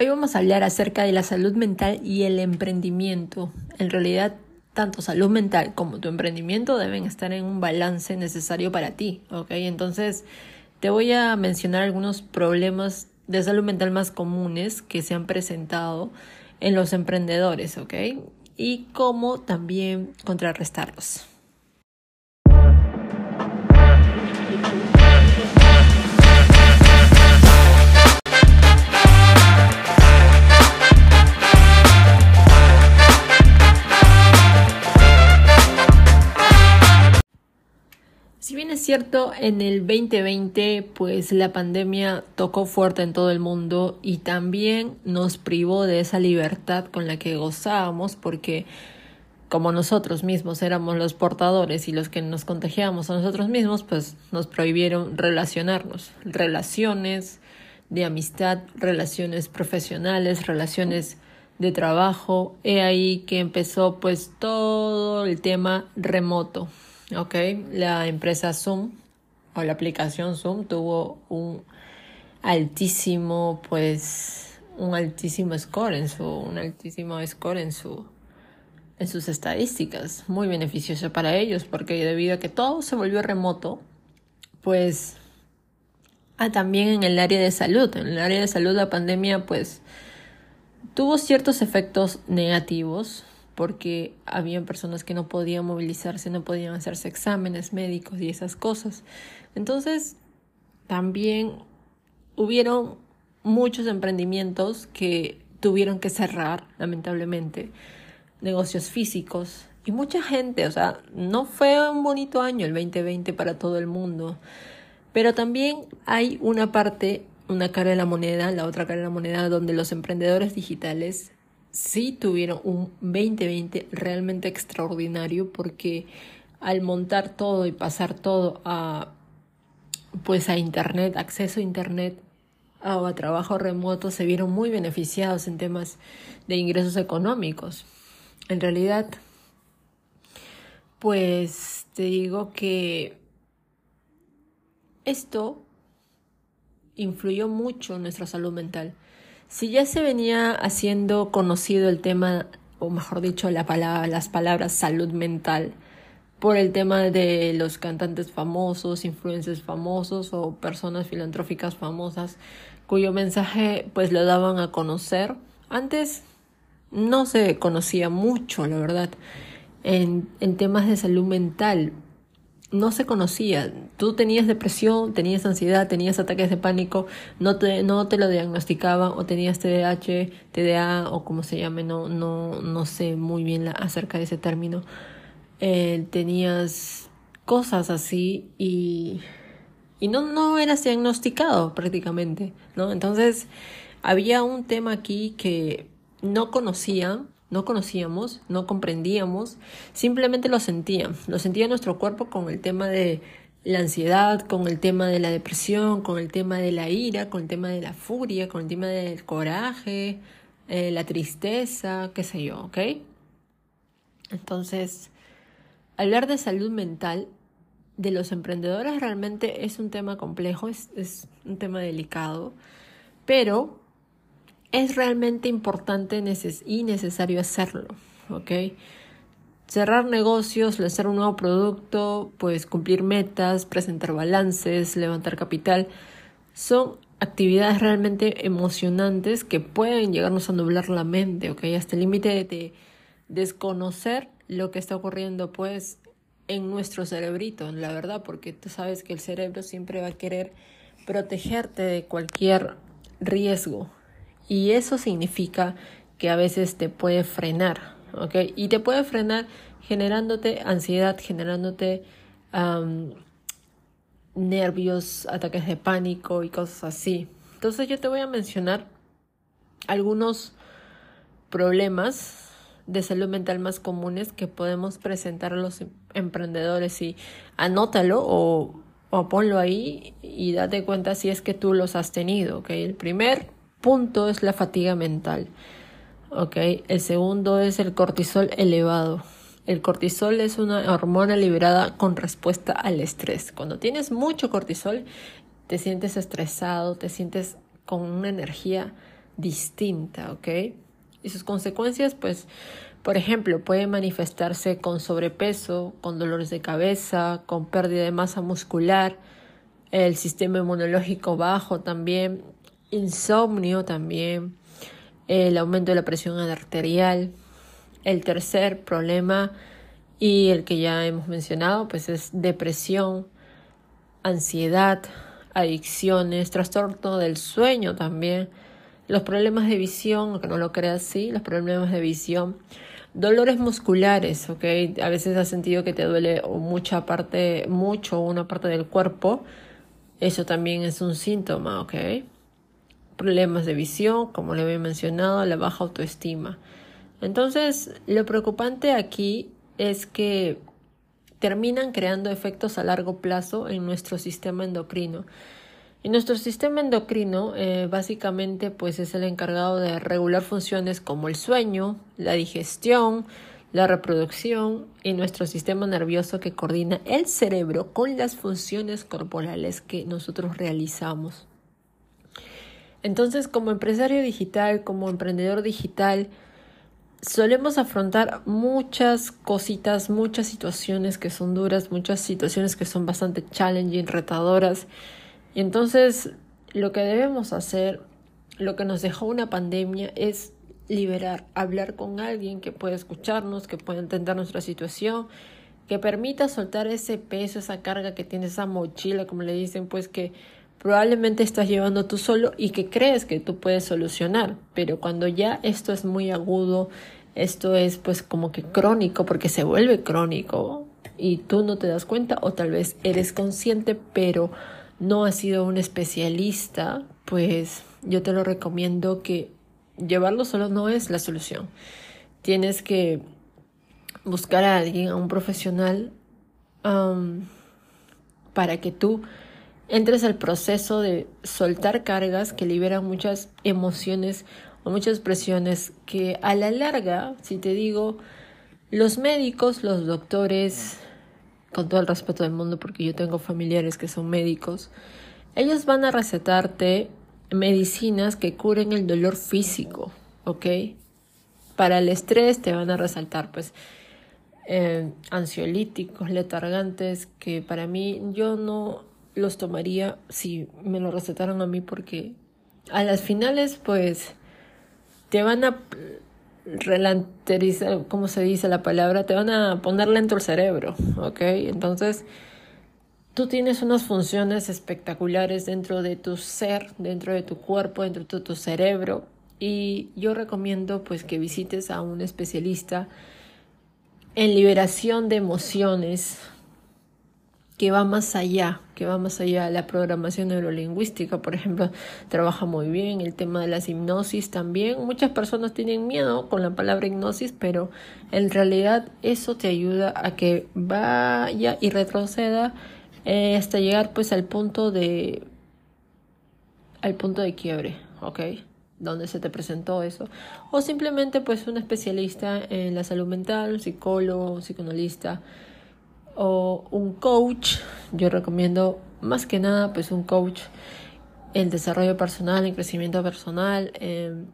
Hoy vamos a hablar acerca de la salud mental y el emprendimiento. En realidad, tanto salud mental como tu emprendimiento deben estar en un balance necesario para ti, ¿ok? Entonces, te voy a mencionar algunos problemas de salud mental más comunes que se han presentado en los emprendedores, ¿ok? Y cómo también contrarrestarlos. Si bien es cierto, en el 2020 pues la pandemia tocó fuerte en todo el mundo y también nos privó de esa libertad con la que gozábamos porque como nosotros mismos éramos los portadores y los que nos contagiamos a nosotros mismos, pues nos prohibieron relacionarnos, relaciones de amistad, relaciones profesionales, relaciones de trabajo. He ahí que empezó pues todo el tema remoto. Ok, la empresa Zoom o la aplicación Zoom tuvo un altísimo, pues, un altísimo score en su, un altísimo score en su, en sus estadísticas, muy beneficioso para ellos, porque debido a que todo se volvió remoto, pues, ah, también en el área de salud, en el área de salud la pandemia, pues, tuvo ciertos efectos negativos, porque habían personas que no podían movilizarse, no podían hacerse exámenes médicos y esas cosas. Entonces, también hubieron muchos emprendimientos que tuvieron que cerrar, lamentablemente, negocios físicos y mucha gente, o sea, no fue un bonito año el 2020 para todo el mundo, pero también hay una parte, una cara de la moneda, la otra cara de la moneda, donde los emprendedores digitales sí tuvieron un 2020 realmente extraordinario porque al montar todo y pasar todo a pues a internet, acceso a internet o a trabajo remoto se vieron muy beneficiados en temas de ingresos económicos. En realidad, pues te digo que esto influyó mucho en nuestra salud mental. Si ya se venía haciendo conocido el tema, o mejor dicho, la palabra, las palabras salud mental, por el tema de los cantantes famosos, influencers famosos o personas filantróficas famosas cuyo mensaje pues lo daban a conocer. Antes no se conocía mucho, la verdad, en, en temas de salud mental no se conocía. Tú tenías depresión, tenías ansiedad, tenías ataques de pánico, no te, no te lo diagnosticaban o tenías TDAH, TDA o como se llame, no, no, no sé muy bien acerca de ese término. Eh, tenías cosas así y, y no, no eras diagnosticado prácticamente, ¿no? Entonces había un tema aquí que no conocía no conocíamos, no comprendíamos, simplemente lo sentía, lo sentía nuestro cuerpo con el tema de la ansiedad, con el tema de la depresión, con el tema de la ira, con el tema de la furia, con el tema del coraje, eh, la tristeza, qué sé yo, ¿ok? Entonces, hablar de salud mental de los emprendedores realmente es un tema complejo, es, es un tema delicado, pero es realmente importante y necesario hacerlo, ¿ok? Cerrar negocios, lanzar un nuevo producto, pues cumplir metas, presentar balances, levantar capital, son actividades realmente emocionantes que pueden llegarnos a nublar la mente, ¿ok? Hasta el límite de desconocer lo que está ocurriendo, pues, en nuestro cerebrito, la verdad, porque tú sabes que el cerebro siempre va a querer protegerte de cualquier riesgo, y eso significa que a veces te puede frenar, ¿ok? Y te puede frenar generándote ansiedad, generándote nervios, ataques de pánico y cosas así. Entonces yo te voy a mencionar algunos problemas de salud mental más comunes que podemos presentar a los emprendedores y anótalo o, o ponlo ahí y date cuenta si es que tú los has tenido, ¿ok? El primer punto es la fatiga mental. ¿ok? El segundo es el cortisol elevado. El cortisol es una hormona liberada con respuesta al estrés. Cuando tienes mucho cortisol, te sientes estresado, te sientes con una energía distinta, ¿ok? Y sus consecuencias, pues, por ejemplo, puede manifestarse con sobrepeso, con dolores de cabeza, con pérdida de masa muscular, el sistema inmunológico bajo también, insomnio también, el aumento de la presión arterial. El tercer problema y el que ya hemos mencionado, pues es depresión, ansiedad, adicciones, trastorno del sueño también, los problemas de visión, aunque no lo creas así, los problemas de visión, dolores musculares, ¿ok? A veces has sentido que te duele mucha parte, mucho una parte del cuerpo, eso también es un síntoma, ¿ok? Problemas de visión, como le había mencionado, la baja autoestima. Entonces, lo preocupante aquí es que terminan creando efectos a largo plazo en nuestro sistema endocrino. Y nuestro sistema endocrino eh, básicamente pues es el encargado de regular funciones como el sueño, la digestión, la reproducción y nuestro sistema nervioso que coordina el cerebro con las funciones corporales que nosotros realizamos. Entonces, como empresario digital, como emprendedor digital, solemos afrontar muchas cositas, muchas situaciones que son duras, muchas situaciones que son bastante challenging, retadoras. Y entonces lo que debemos hacer, lo que nos dejó una pandemia es liberar, hablar con alguien que pueda escucharnos, que pueda entender nuestra situación, que permita soltar ese peso, esa carga que tiene esa mochila, como le dicen, pues que probablemente estás llevando tú solo y que crees que tú puedes solucionar, pero cuando ya esto es muy agudo, esto es pues como que crónico porque se vuelve crónico y tú no te das cuenta o tal vez eres consciente pero no has sido un especialista, pues yo te lo recomiendo que llevarlo solo no es la solución. Tienes que buscar a alguien, a un profesional, para que tú entres al proceso de soltar cargas que liberan muchas emociones o muchas presiones que a la larga, si te digo, los médicos, los doctores, con todo el respeto del mundo porque yo tengo familiares que son médicos, ellos van a recetarte medicinas que curen el dolor físico, ¿ok? Para el estrés te van a resaltar pues eh, ansiolíticos, letargantes, que para mí yo no los tomaría si me lo recetaron a mí porque a las finales pues te van a relanterizar, ¿cómo se dice la palabra? Te van a poner lento el cerebro, ¿ok? Entonces, tú tienes unas funciones espectaculares dentro de tu ser, dentro de tu cuerpo, dentro de tu cerebro y yo recomiendo pues que visites a un especialista en liberación de emociones, que va más allá, que va más allá. La programación neurolingüística, por ejemplo, trabaja muy bien. El tema de las hipnosis también. Muchas personas tienen miedo con la palabra hipnosis, pero en realidad eso te ayuda a que vaya y retroceda eh, hasta llegar pues al punto de al punto de quiebre, ¿ok? Donde se te presentó eso. O simplemente pues un especialista en la salud mental, un psicólogo, un psicoanalista o un coach. Yo recomiendo más que nada pues un coach en desarrollo personal, en crecimiento personal, en,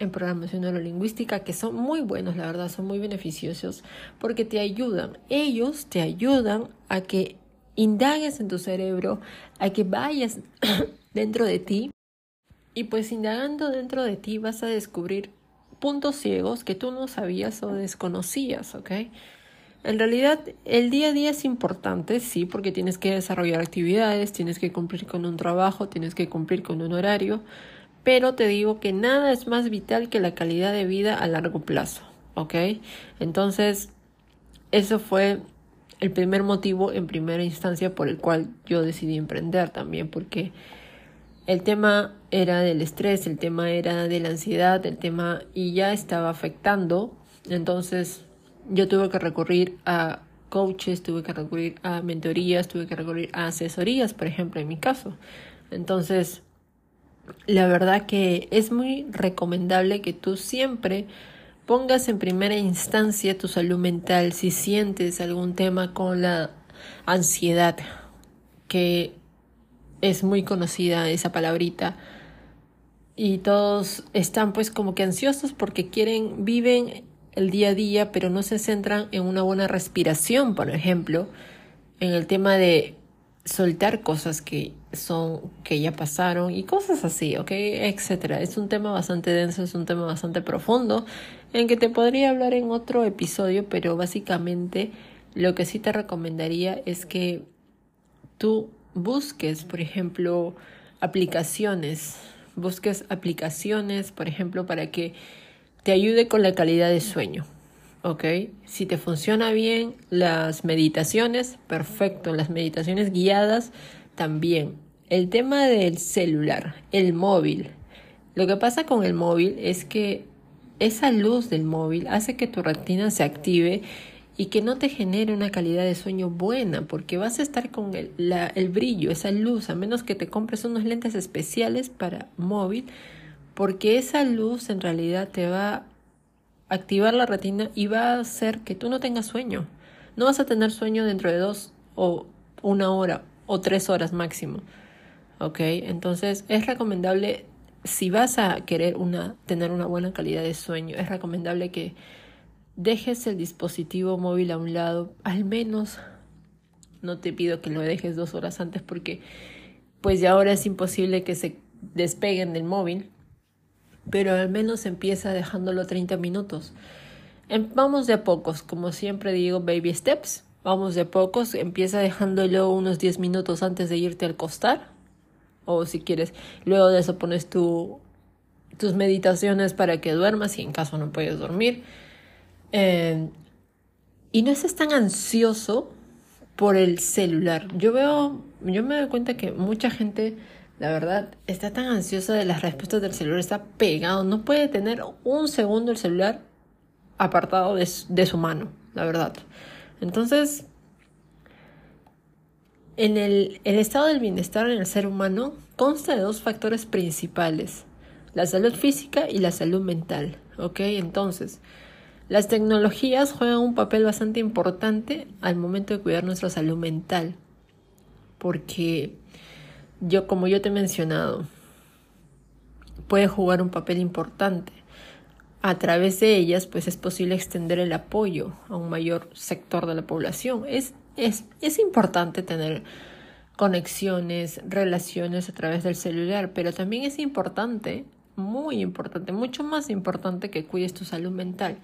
en programación neurolingüística, que son muy buenos, la verdad, son muy beneficiosos porque te ayudan. Ellos te ayudan a que indagues en tu cerebro, a que vayas dentro de ti y pues indagando dentro de ti vas a descubrir puntos ciegos que tú no sabías o desconocías, ¿ok? En realidad, el día a día es importante, sí, porque tienes que desarrollar actividades, tienes que cumplir con un trabajo, tienes que cumplir con un horario, pero te digo que nada es más vital que la calidad de vida a largo plazo, ¿ok? Entonces, eso fue el primer motivo en primera instancia por el cual yo decidí emprender también, porque el tema era del estrés, el tema era de la ansiedad, el tema y ya estaba afectando, entonces yo tuve que recurrir a coaches, tuve que recurrir a mentorías, tuve que recurrir a asesorías, por ejemplo, en mi caso. Entonces, la verdad que es muy recomendable que tú siempre pongas en primera instancia tu salud mental si sientes algún tema con la ansiedad, que es muy conocida esa palabrita. y todos están pues como que ansiosos porque quieren, viven el día a día, pero no se centran en una buena respiración, por ejemplo, en el tema de soltar cosas que son que ya pasaron y cosas así, ¿ok? Etcétera. Es un tema bastante denso, es un tema bastante profundo en que te podría hablar en otro episodio, pero básicamente lo que sí te recomendaría es que tú busques, por ejemplo, aplicaciones, busques aplicaciones, por ejemplo, para que te ayude con la calidad de sueño. ¿ok? Si te funciona bien las meditaciones, perfecto. Las meditaciones guiadas también. El tema del celular, el móvil. Lo que pasa con el móvil es que esa luz del móvil hace que tu retina se active y que no te genere una calidad de sueño buena, porque vas a estar con el, el brillo, esa luz, a menos que te compres unos lentes especiales para móvil, porque esa luz en realidad te va activar la retina y va a hacer que tú no tengas sueño. No vas a tener sueño dentro de dos o una hora o tres horas máximo. ¿Ok? Entonces es recomendable, si vas a querer una, tener una buena calidad de sueño, es recomendable que dejes el dispositivo móvil a un lado, al menos no te pido que lo dejes dos horas antes porque pues ya ahora es imposible que se despeguen del móvil pero al menos empieza dejándolo 30 minutos. Em, vamos de a pocos, como siempre digo, baby steps. Vamos de pocos, empieza dejándolo unos 10 minutos antes de irte al costar. O si quieres, luego de eso pones tu, tus meditaciones para que duermas y en caso no puedes dormir. Em, y no estés tan ansioso por el celular. Yo veo, yo me doy cuenta que mucha gente la verdad, está tan ansiosa de las respuestas del celular, está pegado, no puede tener un segundo el celular apartado de, su mano, la verdad. Entonces, en el, el, estado del bienestar en el ser humano consta de dos factores principales, la salud física y la salud mental. ¿Ok? Entonces, las tecnologías juegan un papel bastante importante al momento de cuidar nuestra salud mental, porque yo, como yo te he mencionado, puede jugar un papel importante. A través de ellas, pues es posible extender el apoyo a un mayor sector de la población. Es, es, es importante tener conexiones, relaciones a través del celular, pero también es importante, muy importante, mucho más importante que cuides tu salud mental.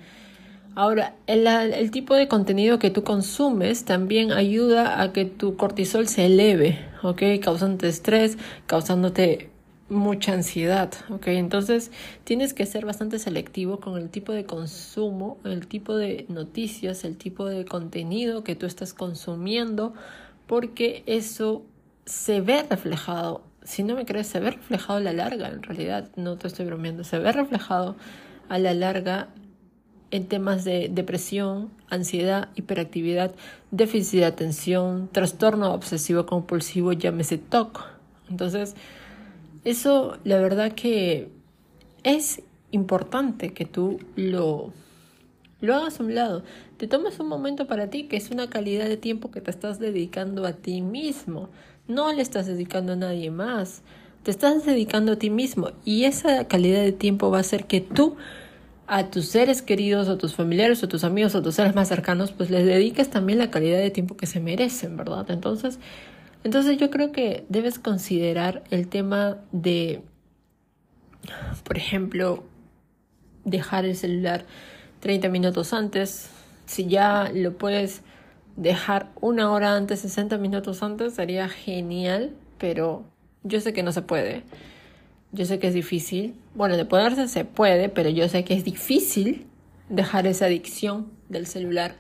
Ahora, el, tipo de contenido que tú consumes también ayuda a que tu cortisol se eleve, ¿ok? Causándote estrés, causándote mucha ansiedad, ¿ok? Entonces tienes que ser bastante selectivo con el tipo de consumo, el tipo de noticias, el tipo de contenido que tú estás consumiendo, porque eso se ve reflejado. Si no me crees, se ve reflejado a la larga, en realidad, no te estoy bromeando, se ve reflejado a la larga en temas de depresión, ansiedad, hiperactividad, déficit de atención, trastorno obsesivo compulsivo, llámese TOC. Entonces, eso la verdad que es importante que tú lo, lo hagas a un lado. Te tomes un momento para ti, que es una calidad de tiempo que te estás dedicando a ti mismo. No le estás dedicando a nadie más. Te estás dedicando a ti mismo. Y esa calidad de tiempo va a hacer que tú a tus seres queridos, a tus familiares, a tus amigos, a tus seres más cercanos, pues les dediques también la calidad de tiempo que se merecen, ¿verdad? Entonces, entonces yo creo que debes considerar el tema de, por ejemplo, dejar el celular 30 minutos antes. Si ya lo puedes dejar una hora antes, 60 minutos antes, sería genial, pero yo sé que no se puede. Yo sé que es difícil. Bueno, de poderse se puede, pero yo sé que es difícil dejar esa adicción del celular,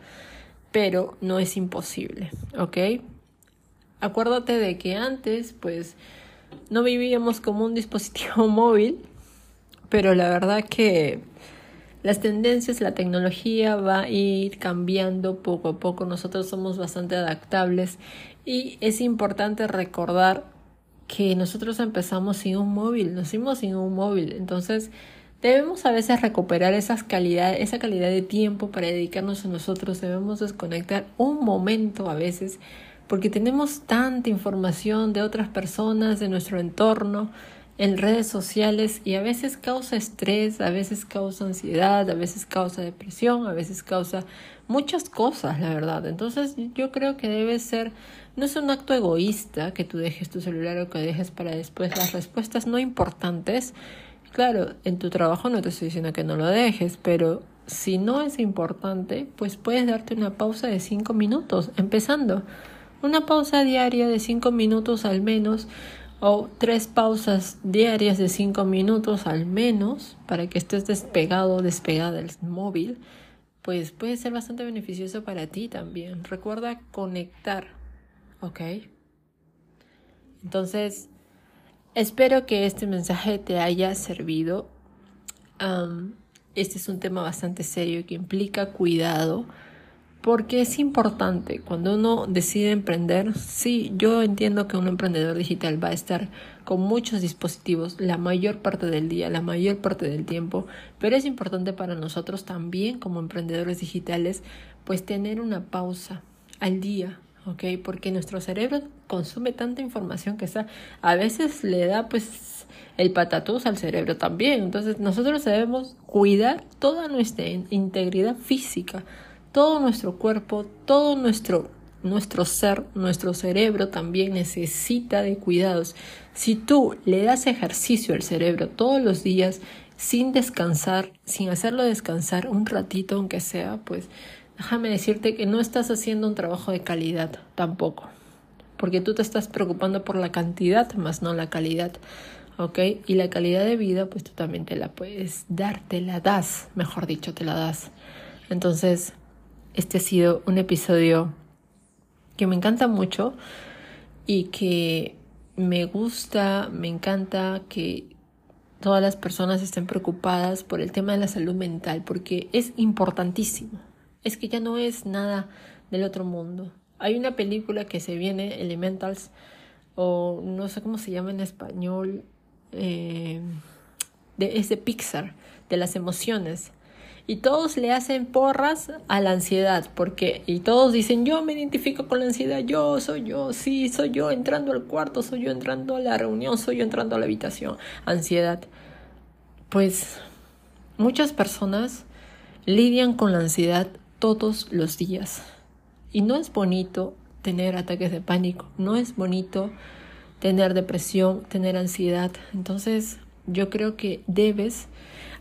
pero no es imposible, ¿ok? Acuérdate de que antes, pues, no vivíamos como un dispositivo móvil, pero la verdad que las tendencias, la tecnología va a ir cambiando poco a poco. Nosotros somos bastante adaptables y es importante recordar que nosotros empezamos sin un móvil, nacimos sin un móvil, entonces debemos a veces recuperar esas calidad, esa calidad de tiempo para dedicarnos a nosotros, debemos desconectar un momento a veces porque tenemos tanta información de otras personas, de nuestro entorno en redes sociales y a veces causa estrés, a veces causa ansiedad, a veces causa depresión, a veces causa muchas cosas, la verdad. Entonces yo creo que debe ser, no es un acto egoísta que tú dejes tu celular o que dejes para después las respuestas no importantes. Claro, en tu trabajo no te estoy diciendo que no lo dejes, pero si no es importante, pues puedes darte una pausa de cinco minutos, empezando. Una pausa diaria de cinco minutos al menos o tres pausas diarias de cinco minutos al menos para que estés despegado o despegada del móvil, pues puede ser bastante beneficioso para ti también. Recuerda conectar, ¿ok? Entonces, espero que este mensaje te haya servido. este es un tema bastante serio que implica cuidado porque es importante cuando uno decide emprender. Sí, yo entiendo que un emprendedor digital va a estar con muchos dispositivos la mayor parte del día, la mayor parte del tiempo, pero es importante para nosotros también como emprendedores digitales pues tener una pausa al día, ¿ok? Porque nuestro cerebro consume tanta información que está, a veces le da pues el patatús al cerebro también, entonces nosotros debemos cuidar toda nuestra integridad física todo nuestro cuerpo, todo nuestro, nuestro ser, nuestro cerebro también necesita de cuidados. Si tú le das ejercicio al cerebro todos los días sin descansar, sin hacerlo descansar un ratito aunque sea, pues déjame decirte que no estás haciendo un trabajo de calidad tampoco. Porque tú te estás preocupando por la cantidad más no la calidad. ¿ok? Y la calidad de vida, pues tú también te la puedes dar, te la das, mejor dicho, te la das. Entonces, este ha sido un episodio que me encanta mucho y que me gusta, me encanta que todas las personas estén preocupadas por el tema de la salud mental porque es importantísimo. Es que ya no es nada del otro mundo. Hay una película que se viene, Elementals, o no sé cómo se llama en español, eh, de, es de Pixar, de las emociones y todos le hacen porras a la ansiedad, porque y todos dicen, "Yo me identifico con la ansiedad, yo soy yo, sí, soy yo entrando al cuarto, soy yo entrando a la reunión, soy yo entrando a la habitación." Ansiedad. Pues muchas personas lidian con la ansiedad todos los días. Y no es bonito tener ataques de pánico, no es bonito tener depresión, tener ansiedad. Entonces, yo creo que debes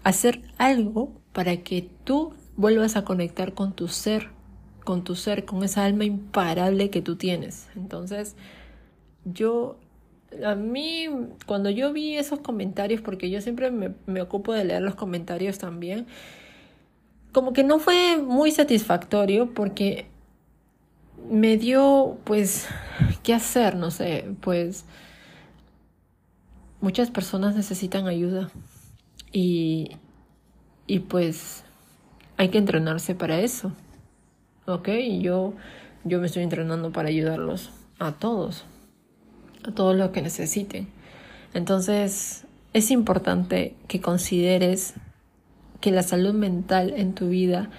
hacer algo para que tú vuelvas a conectar con tu ser, con tu ser, con esa alma imparable que tú tienes. Entonces, yo, a mí, cuando yo vi esos comentarios, porque yo siempre me, ocupo de leer los comentarios también, como que no fue muy satisfactorio porque me dio, pues, ¿qué hacer? No sé, pues muchas personas necesitan ayuda y, y pues hay que entrenarse para eso. ¿Ok? Yo, yo me estoy entrenando para ayudarlos a todos, a todos los que necesiten. Entonces, es importante que consideres que la salud mental en tu vida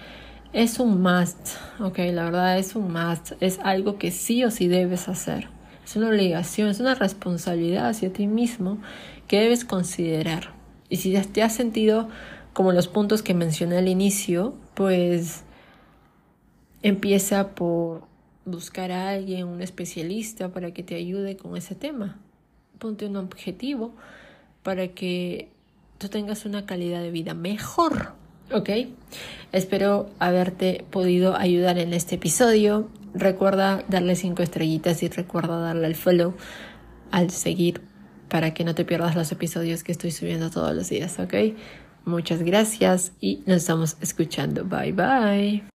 es un must, ok, la verdad es un must, es algo que sí o sí debes hacer, es una obligación, es una responsabilidad hacia ti mismo que debes considerar. Y si te has sentido como los puntos que mencioné al inicio, pues empieza por buscar a alguien, un especialista para que te ayude con ese tema. Ponte un objetivo para que tú tengas una calidad de vida mejor. ¿Ok? Espero haberte podido ayudar en este episodio. Recuerda darle cinco estrellitas y recuerda darle al follow al seguir para que no te pierdas los episodios que estoy subiendo todos los días, ¿ok? Muchas gracias y nos estamos escuchando. Bye bye.